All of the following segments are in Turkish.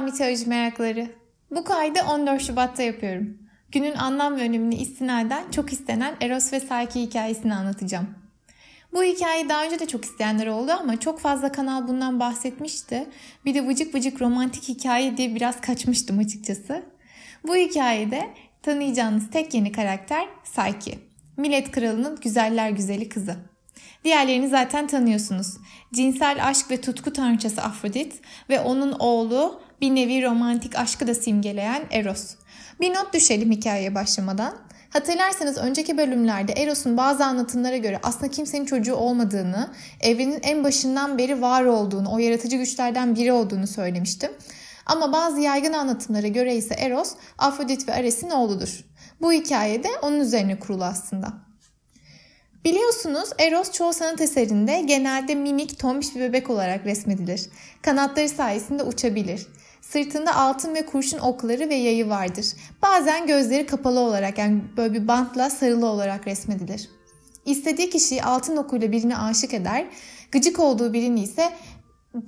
Merhaba mitoloji merakları. Bu kaydı 14 Şubat'ta yapıyorum. Günün anlam ve önemini istinaden çok istenen Eros ve Psyche hikayesini anlatacağım. Bu hikayeyi daha önce de çok isteyenler oldu ama çok fazla kanal bundan bahsetmişti. Bir de vıcık vıcık romantik hikaye diye biraz kaçmıştım açıkçası. Bu hikayede tanıyacağınız tek yeni karakter Psyche. Millet kralının güzeller güzeli kızı. Diğerlerini zaten tanıyorsunuz. Cinsel aşk ve tutku tanrıçası Afrodit ve onun oğlu bir nevi romantik aşkı da simgeleyen Eros. Bir not düşelim hikayeye başlamadan. Hatırlarsanız önceki bölümlerde Eros'un bazı anlatımlara göre aslında kimsenin çocuğu olmadığını, evrenin en başından beri var olduğunu, o yaratıcı güçlerden biri olduğunu söylemiştim. Ama bazı yaygın anlatımlara göre ise Eros, Afrodit ve Ares'in oğludur. Bu hikayede onun üzerine kurulu aslında. Biliyorsunuz Eros çoğu sanat eserinde genelde minik tombiş bir bebek olarak resmedilir. Kanatları sayesinde uçabilir. Sırtında altın ve kurşun okları ve yayı vardır. Bazen gözleri kapalı olarak yani böyle bir bantla sarılı olarak resmedilir. İstediği kişiyi altın okuyla birine aşık eder, gıcık olduğu birini ise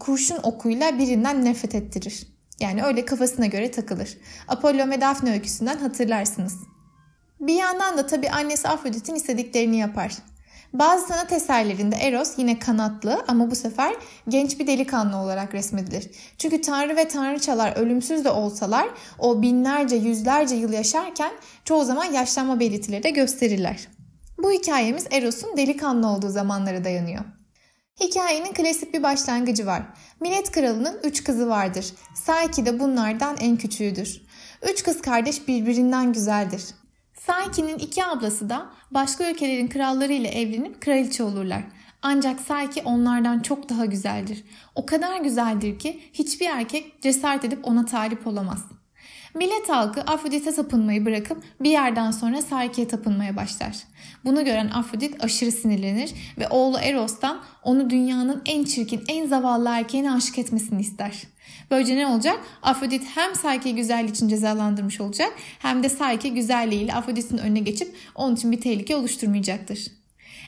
kurşun okuyla birinden nefret ettirir. Yani öyle kafasına göre takılır. Apollo ve Daphne öyküsünden hatırlarsınız. Bir yandan da tabii annesi Afrodit'in istediklerini yapar. Bazı sanat eserlerinde Eros yine kanatlı ama bu sefer genç bir delikanlı olarak resmedilir. Çünkü tanrı ve tanrıçalar ölümsüz de olsalar o binlerce yüzlerce yıl yaşarken çoğu zaman yaşlanma belirtileri de gösterirler. Bu hikayemiz Eros'un delikanlı olduğu zamanlara dayanıyor. Hikayenin klasik bir başlangıcı var. Millet kralının üç kızı vardır. Psyche de bunlardan en küçüğüdür. Üç kız kardeş birbirinden güzeldir. Psyche'nin iki ablası da başka ülkelerin kralları ile evlenip kraliçe olurlar. Ancak Psyche onlardan çok daha güzeldir. O kadar güzeldir ki hiçbir erkek cesaret edip ona talip olamaz. Millet halkı Afrodit'e tapınmayı bırakıp bir yerden sonra Psyche'ye tapınmaya başlar. Bunu gören Afrodit aşırı sinirlenir ve oğlu Eros'tan onu dünyanın en çirkin, en zavallı erkeğine aşık etmesini ister. Böylece ne olacak? Afrodit hem Psyche'yi güzelliği için cezalandırmış olacak hem de Psyche güzelliğiyle Afrodit'in önüne geçip onun için bir tehlike oluşturmayacaktır.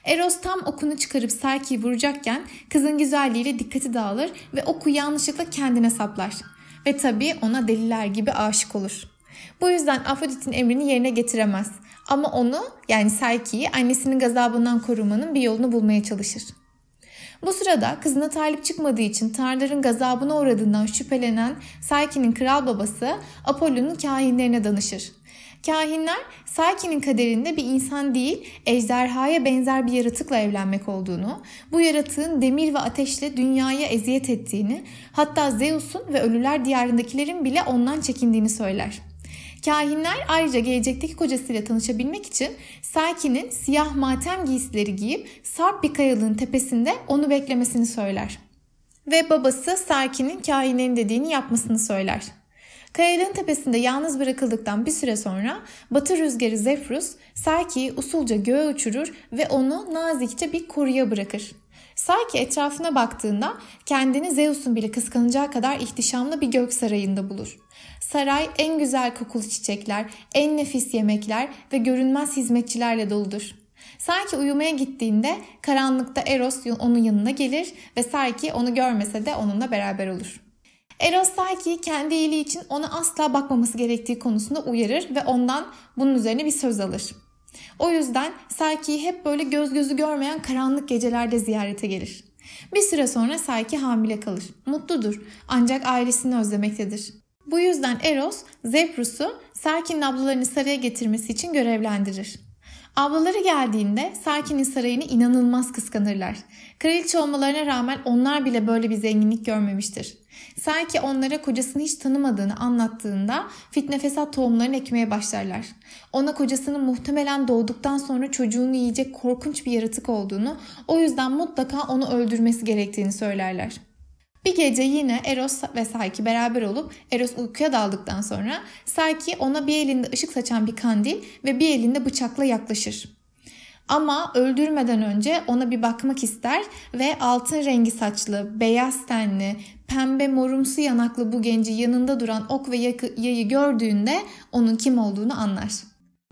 Eros tam okunu çıkarıp Psyche'yi vuracakken kızın güzelliğiyle dikkati dağılır ve oku yanlışlıkla kendine saplar. Ve tabii ona deliler gibi aşık olur. Bu yüzden Afrodit'in emrini yerine getiremez. Ama onu yani Psyche'yi annesinin gazabından korumanın bir yolunu bulmaya çalışır. Bu sırada kızına talip çıkmadığı için tanrıların gazabına uğradığından şüphelenen Psyche'nin kral babası Apollo'nun kahinlerine danışır. Kahinler Psyche'nin kaderinde bir insan değil ejderhaya benzer bir yaratıkla evlenmek olduğunu, bu yaratığın demir ve ateşle dünyaya eziyet ettiğini, hatta Zeus'un ve ölüler diyarındakilerin bile ondan çekindiğini söyler. Kahinler ayrıca gelecekteki kocasıyla tanışabilmek için Psyche'nin siyah matem giysileri giyip sarp bir kayalığın tepesinde onu beklemesini söyler. Ve babası Psyche'nin kahinlerin dediğini yapmasını söyler. Kayalığın tepesinde yalnız bırakıldıktan bir süre sonra batı rüzgarı Zephyrus Psyche'yi usulca göğe uçurur ve onu nazikçe bir koruya bırakır. Psyche etrafına baktığında kendini Zeus'un bile kıskanacağı kadar ihtişamlı bir gök sarayında bulur. Saray en güzel kokulu çiçekler, en nefis yemekler ve görünmez hizmetçilerle doludur. Sanki uyumaya gittiğinde karanlıkta Eros onun yanına gelir ve Psyche onu görmese de onunla beraber olur. Eros Psyche'yi kendi iyiliği için ona asla bakmaması gerektiği konusunda uyarır ve ondan bunun üzerine bir söz alır. O yüzden Psyche'yi hep böyle göz gözü görmeyen karanlık gecelerde ziyarete gelir. Bir süre sonra Psyche hamile kalır. Mutludur ancak ailesini özlemektedir. Bu yüzden Eros, Zephyrus'u Psyche'nin ablalarını saraya getirmesi için görevlendirir. Ablaları geldiğinde Sakin'in sarayını inanılmaz kıskanırlar. Kraliçe olmalarına rağmen onlar bile böyle bir zenginlik görmemiştir. Saki onlara kocasını hiç tanımadığını anlattığında fitne fesat tohumlarını ekmeye başlarlar. Ona kocasının muhtemelen doğduktan sonra çocuğunu yiyecek korkunç bir yaratık olduğunu, o yüzden mutlaka onu öldürmesi gerektiğini söylerler. Bir gece yine Eros ve Psyche beraber olup Eros uykuya daldıktan sonra Psyche ona bir elinde ışık saçan bir kandil ve bir elinde bıçakla yaklaşır. Ama öldürmeden önce ona bir bakmak ister ve altın rengi saçlı, beyaz tenli, pembe morumsu yanaklı bu genci yanında duran ok ve yayı gördüğünde onun kim olduğunu anlar.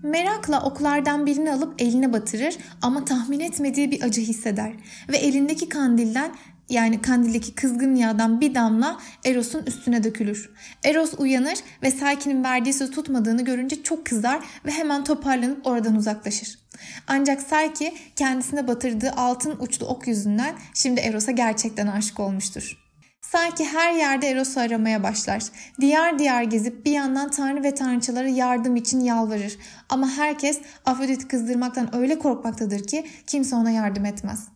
Merakla oklardan birini alıp eline batırır ama tahmin etmediği bir acı hisseder ve elindeki kandilden yani kandildeki kızgın yağdan bir damla Eros'un üstüne dökülür. Eros uyanır ve Psyche'nin verdiği söz tutmadığını görünce çok kızar ve hemen toparlanıp oradan uzaklaşır. Ancak Psyche kendisine batırdığı altın uçlu ok yüzünden şimdi Eros'a gerçekten aşık olmuştur. Sanki her yerde Eros'u aramaya başlar. Diyar diyar gezip bir yandan tanrı ve tanrıçalara yardım için yalvarır. Ama herkes Afrodit'i kızdırmaktan öyle korkmaktadır ki kimse ona yardım etmez.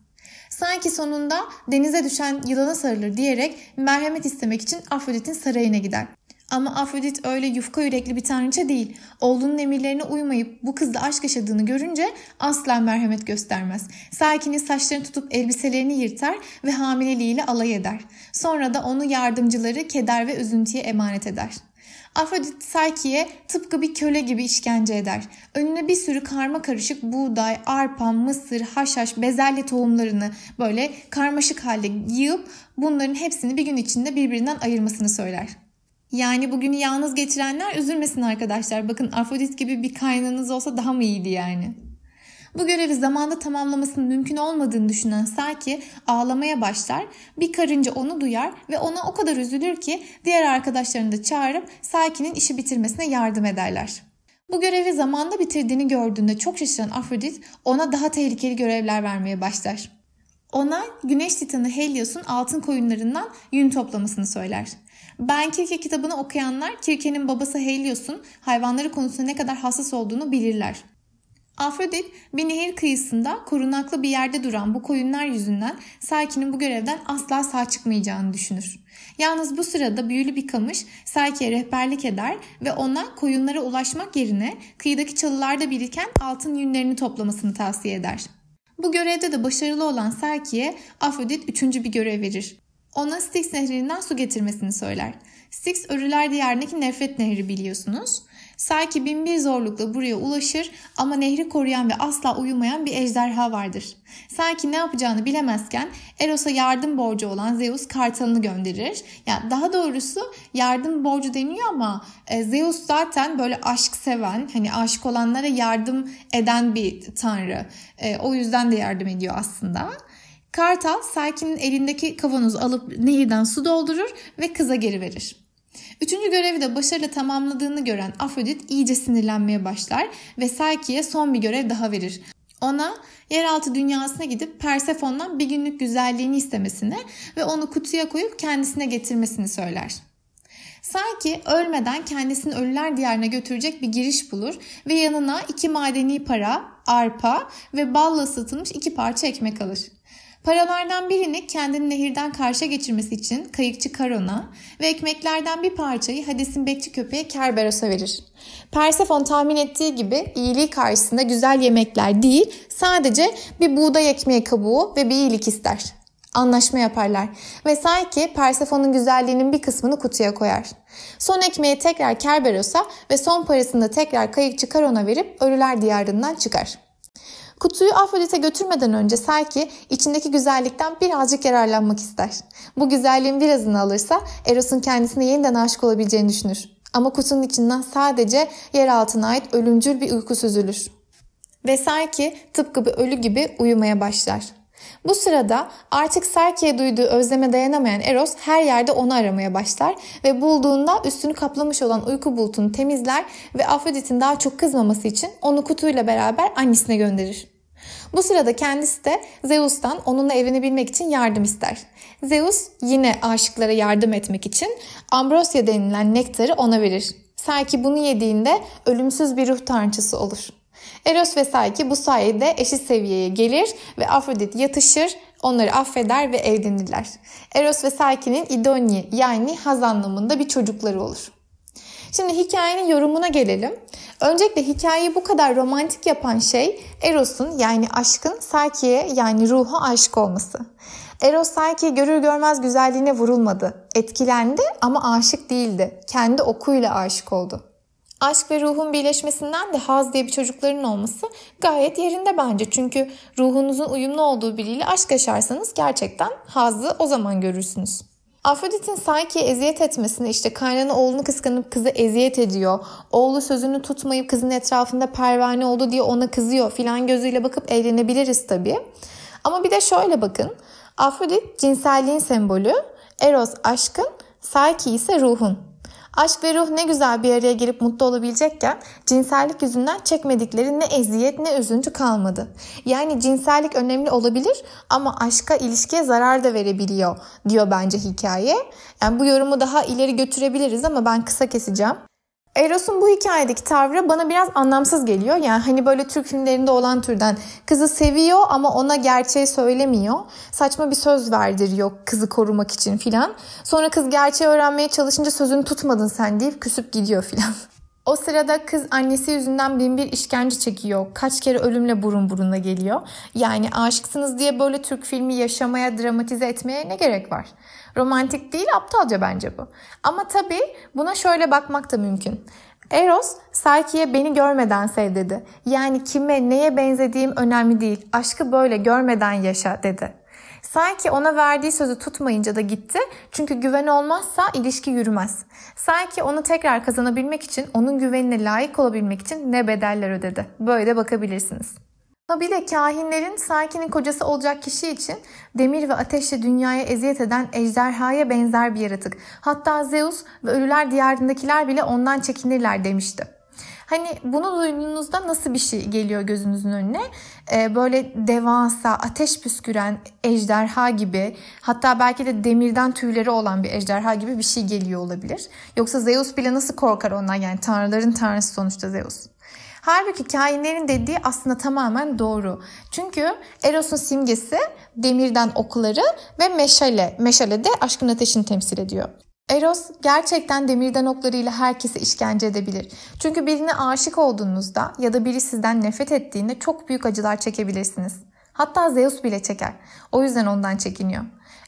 Sanki sonunda denize düşen yılana sarılır diyerek merhamet istemek için Afrodit'in sarayına gider. Ama Afrodit öyle yufka yürekli bir tanrıça değil. Oğlunun emirlerine uymayıp bu kızla aşk yaşadığını görünce asla merhamet göstermez. Sakin'in saçlarını tutup elbiselerini yırtar ve hamileliğiyle alay eder. Sonra da onu yardımcıları keder ve üzüntüye emanet eder. Afrodit Psyche'ye tıpkı bir köle gibi işkence eder. Önüne bir sürü karma karışık buğday, arpa, mısır, haşhaş, bezelye tohumlarını böyle karmaşık halde yığıp bunların hepsini bir gün içinde birbirinden ayırmasını söyler. Yani bugünü yalnız geçirenler üzülmesin arkadaşlar. Bakın Afrodit gibi bir kaynağınız olsa daha mı iyiydi yani? Bu görevi zamanda tamamlamasının mümkün olmadığını düşünen Saki ağlamaya başlar. Bir karınca onu duyar ve ona o kadar üzülür ki diğer arkadaşlarını da çağırıp Saki'nin işi bitirmesine yardım ederler. Bu görevi zamanda bitirdiğini gördüğünde çok şaşıran Afrodit ona daha tehlikeli görevler vermeye başlar. Ona Güneş Titanı Helios'un altın koyunlarından yün toplamasını söyler. Ben Kirke kitabını okuyanlar Kirke'nin babası Helios'un hayvanları konusunda ne kadar hassas olduğunu bilirler. Afrodit bir nehir kıyısında korunaklı bir yerde duran bu koyunlar yüzünden Psyche'nin bu görevden asla sağ çıkmayacağını düşünür. Yalnız bu sırada büyülü bir kamış Psyche'ye rehberlik eder ve ona koyunlara ulaşmak yerine kıyıdaki çalılarda biriken altın yünlerini toplamasını tavsiye eder. Bu görevde de başarılı olan Psyche'ye Afrodit üçüncü bir görev verir. Ona Styx nehrinden su getirmesini söyler. Styx Örüler Diyarı'ndaki nefret nehri biliyorsunuz. Psyche bin bir zorlukla buraya ulaşır ama nehri koruyan ve asla uyumayan bir ejderha vardır. Psyche ne yapacağını bilemezken Eros'a yardım borcu olan Zeus kartalını gönderir. Yani daha doğrusu yardım borcu deniyor ama e, Zeus zaten böyle aşk seven, hani aşık olanlara yardım eden bir tanrı. E, o yüzden de yardım ediyor aslında. Kartal Psyche'nin elindeki kavanozu alıp nehirden su doldurur ve kıza geri verir. Üçüncü görevi de başarıyla tamamladığını gören Afrodit iyice sinirlenmeye başlar ve Psyche'ye son bir görev daha verir. Ona yeraltı dünyasına gidip Persefon'dan bir günlük güzelliğini istemesini ve onu kutuya koyup kendisine getirmesini söyler. Sanki ölmeden kendisini ölüler diyarına götürecek bir giriş bulur ve yanına iki madeni para, arpa ve balla ısıtılmış iki parça ekmek alır. Paralardan birini kendini nehirden karşı geçirmesi için kayıkçı Karon'a ve ekmeklerden bir parçayı Hades'in bekçi köpeği Kerberos'a verir. Persefon tahmin ettiği gibi iyiliği karşısında güzel yemekler değil sadece bir buğday ekmeği kabuğu ve bir iyilik ister. Anlaşma yaparlar ve sanki Persefon'un güzelliğinin bir kısmını kutuya koyar. Son ekmeği tekrar Kerberos'a ve son parasını da tekrar kayıkçı Karon'a verip ölüler diyarından çıkar. Kutuyu Afrodit'e götürmeden önce Psyche içindeki güzellikten birazcık yararlanmak ister. Bu güzelliğin birazını alırsa Eros'un kendisine yeniden aşık olabileceğini düşünür. Ama kutunun içinden sadece yer altına ait ölümcül bir uyku süzülür. Ve Psyche tıpkı bir ölü gibi uyumaya başlar. Bu sırada artık Psyche'ye duyduğu özleme dayanamayan Eros her yerde onu aramaya başlar ve bulduğunda üstünü kaplamış olan uyku bulutunu temizler ve Afrodit'in daha çok kızmaması için onu kutuyla beraber annesine gönderir. Bu sırada kendisi de Zeus'tan onunla evlenebilmek için yardım ister. Zeus yine aşıklara yardım etmek için Ambrosya denilen nektarı ona verir. Psyche bunu yediğinde ölümsüz bir ruh tanrıçası olur. Eros ve Psyche bu sayede eşit seviyeye gelir ve Afrodit yatışır, onları affeder ve evlenirler. Eros ve Psyche'nin idoni yani haz anlamında bir çocukları olur. Şimdi hikayenin yorumuna gelelim. Öncelikle hikayeyi bu kadar romantik yapan şey Eros'un yani aşkın Psyche'ye yani ruha aşık olması. Eros Psyche'yi görür görmez güzelliğine vurulmadı. Etkilendi ama aşık değildi. Kendi okuyla aşık oldu. Aşk ve ruhun birleşmesinden de haz diye bir çocukların olması gayet yerinde bence. Çünkü ruhunuzun uyumlu olduğu biriyle aşk yaşarsanız gerçekten hazı o zaman görürsünüz. Afrodit'in Psyche'ye eziyet etmesini işte kaynana oğlunu kıskanıp kızı eziyet ediyor. Oğlu sözünü tutmayıp kızın etrafında pervane oldu diye ona kızıyor filan gözüyle bakıp eğlenebiliriz tabii. Ama bir de şöyle bakın. Afrodit cinselliğin sembolü, Eros aşkın, Psyche ise ruhun. Aşk ve ruh ne güzel bir araya gelip mutlu olabilecekken cinsellik yüzünden çekmedikleri ne eziyet ne üzüntü kalmadı. Yani cinsellik önemli olabilir ama aşka ilişkiye zarar da verebiliyor diyor bence hikaye. Yani bu yorumu daha ileri götürebiliriz ama ben kısa keseceğim. Eros'un bu hikayedeki tavrı bana biraz anlamsız geliyor. Yani hani böyle Türk filmlerinde olan türden kızı seviyor ama ona gerçeği söylemiyor. Saçma bir söz verdiriyor kızı korumak için filan. Sonra kız gerçeği öğrenmeye çalışınca sözünü tutmadın sen deyip küsüp gidiyor filan. O sırada kız annesi yüzünden bin bir işkence çekiyor. Kaç kere ölümle burun buruna geliyor. Yani aşıksınız diye böyle Türk filmi yaşamaya, dramatize etmeye ne gerek var? Romantik değil, aptalca bence bu. Ama tabii buna şöyle bakmak da mümkün. Eros, Psyche'ye beni görmeden sev dedi. Yani kime, neye benzediğim önemli değil. Aşkı böyle görmeden yaşa dedi. Sanki ona verdiği sözü tutmayınca da gitti. Çünkü güven olmazsa ilişki yürümez. Sanki onu tekrar kazanabilmek için, onun güvenine layık olabilmek için ne bedeller ödedi. Böyle de bakabilirsiniz. Ha bir de kahinlerin Sakin'in kocası olacak kişi için demir ve ateşle dünyaya eziyet eden ejderhaya benzer bir yaratık. Hatta Zeus ve ölüler diyarındakiler bile ondan çekinirler demişti. Hani bunu duyduğunuzda nasıl bir şey geliyor gözünüzün önüne? Ee, böyle devasa, ateş püsküren ejderha gibi hatta belki de demirden tüyleri olan bir ejderha gibi bir şey geliyor olabilir. Yoksa Zeus bile nasıl korkar ondan yani tanrıların tanrısı sonuçta Zeus. Halbuki kainlerin dediği aslında tamamen doğru. Çünkü Eros'un simgesi demirden okları ve meşale. Meşale de aşkın ateşini temsil ediyor. Eros gerçekten demirden oklarıyla herkese işkence edebilir. Çünkü birine aşık olduğunuzda ya da biri sizden nefret ettiğinde çok büyük acılar çekebilirsiniz. Hatta Zeus bile çeker. O yüzden ondan çekiniyor.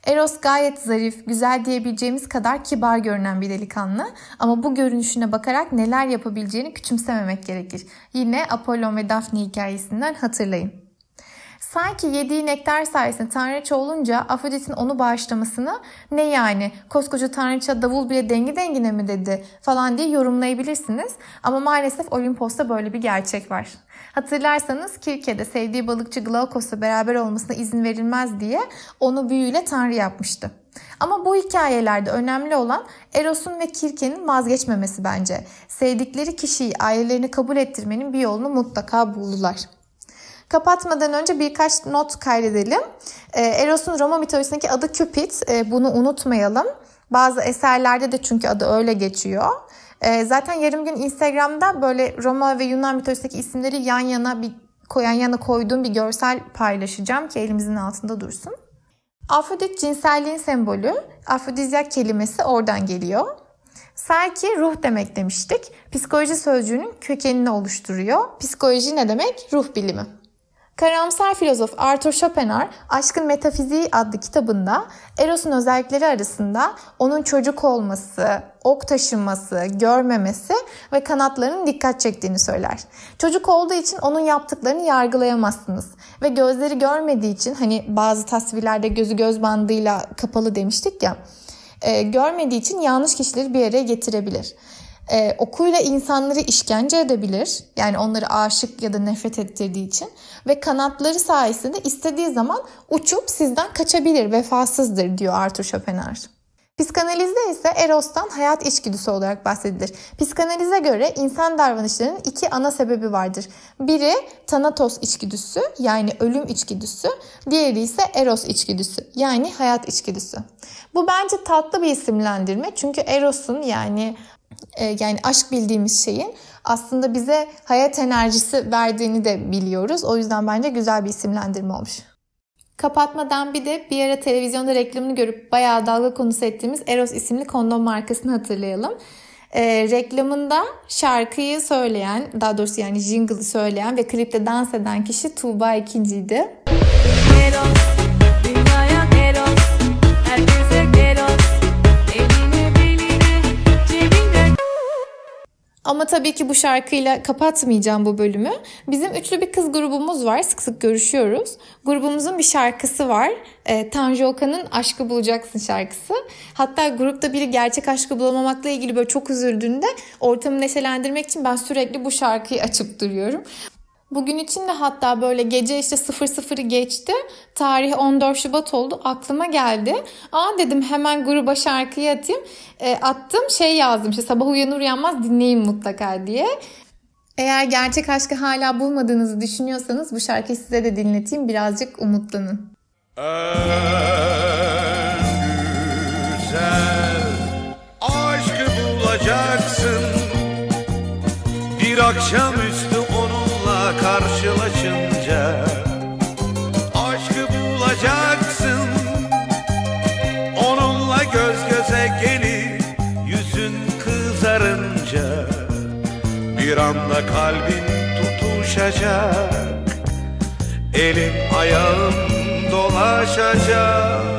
Eros gayet zarif, güzel diyebileceğimiz kadar kibar görünen bir delikanlı ama bu görünüşüne bakarak neler yapabileceğini küçümsememek gerekir. Yine Apollon ve Daphne hikayesinden hatırlayın. Sanki yediği nektar sayesinde tanrıça olunca Afrodit'in onu bağışlamasını ne yani koskoca tanrıça davul bile dengi dengine mi dedi falan diye yorumlayabilirsiniz. Ama maalesef Olimpos'ta böyle bir gerçek var. Hatırlarsanız Kirke'de sevdiği balıkçı Glaukos'la beraber olmasına izin verilmez diye onu büyüyle tanrı yapmıştı. Ama bu hikayelerde önemli olan Eros'un ve Kirke'nin vazgeçmemesi bence. Sevdikleri kişiyi ailelerini kabul ettirmenin bir yolunu mutlaka buldular. Kapatmadan önce birkaç not kaydedelim. Ee, Eros'un Roma mitolojisindeki adı Cupid. Ee, bunu unutmayalım. Bazı eserlerde de çünkü adı öyle geçiyor. Ee, zaten yarım gün Instagram'da böyle Roma ve Yunan mitolojisindeki isimleri yan yana bir koyan yana koyduğum bir görsel paylaşacağım ki elimizin altında dursun. Afrodit cinselliğin sembolü. Afrodizyak kelimesi oradan geliyor. Psyche ruh demek demiştik. Psikoloji sözcüğünün kökenini oluşturuyor. Psikoloji ne demek? Ruh bilimi. Karamsar filozof Arthur Schopenhauer Aşkın Metafiziği adlı kitabında Eros'un özellikleri arasında onun çocuk olması, ok taşınması, görmemesi ve kanatlarının dikkat çektiğini söyler. Çocuk olduğu için onun yaptıklarını yargılayamazsınız ve gözleri görmediği için hani bazı tasvirlerde gözü göz bandıyla kapalı demiştik ya e, görmediği için yanlış kişileri bir araya getirebilir e, okuyla insanları işkence edebilir. Yani onları aşık ya da nefret ettirdiği için. Ve kanatları sayesinde istediği zaman uçup sizden kaçabilir, vefasızdır diyor Arthur Schopenhauer. Psikanalizde ise Eros'tan hayat içgüdüsü olarak bahsedilir. Psikanalize göre insan davranışlarının iki ana sebebi vardır. Biri Thanatos içgüdüsü yani ölüm içgüdüsü, diğeri ise Eros içgüdüsü yani hayat içgüdüsü. Bu bence tatlı bir isimlendirme çünkü Eros'un yani yani aşk bildiğimiz şeyin aslında bize hayat enerjisi verdiğini de biliyoruz. O yüzden bence güzel bir isimlendirme olmuş. Kapatmadan bir de bir ara televizyonda reklamını görüp bayağı dalga konusu ettiğimiz Eros isimli kondom markasını hatırlayalım. E, reklamında şarkıyı söyleyen, daha doğrusu yani jingle'ı söyleyen ve klipte dans eden kişi Tuğba ikinciydi. Eros. Ama tabii ki bu şarkıyla kapatmayacağım bu bölümü. Bizim üçlü bir kız grubumuz var. Sık sık görüşüyoruz. Grubumuzun bir şarkısı var. E, Tanju Okan'ın Aşkı Bulacaksın şarkısı. Hatta grupta biri gerçek aşkı bulamamakla ilgili böyle çok üzüldüğünde ortamı neşelendirmek için ben sürekli bu şarkıyı açıp duruyorum. Bugün için de hatta böyle gece işte 00'ı geçti. Tarih 14 Şubat oldu. Aklıma geldi. Aa dedim hemen gruba şarkıyı atayım. E, attım şey yazdım işte sabah uyanır uyanmaz dinleyin mutlaka diye. Eğer gerçek aşkı hala bulmadığınızı düşünüyorsanız bu şarkıyı size de dinleteyim. Birazcık umutlanın. Güzel aşkı bulacaksın Bir akşamüstü Bir anda kalbin tutuşacak. Elin ayağın dolaşacak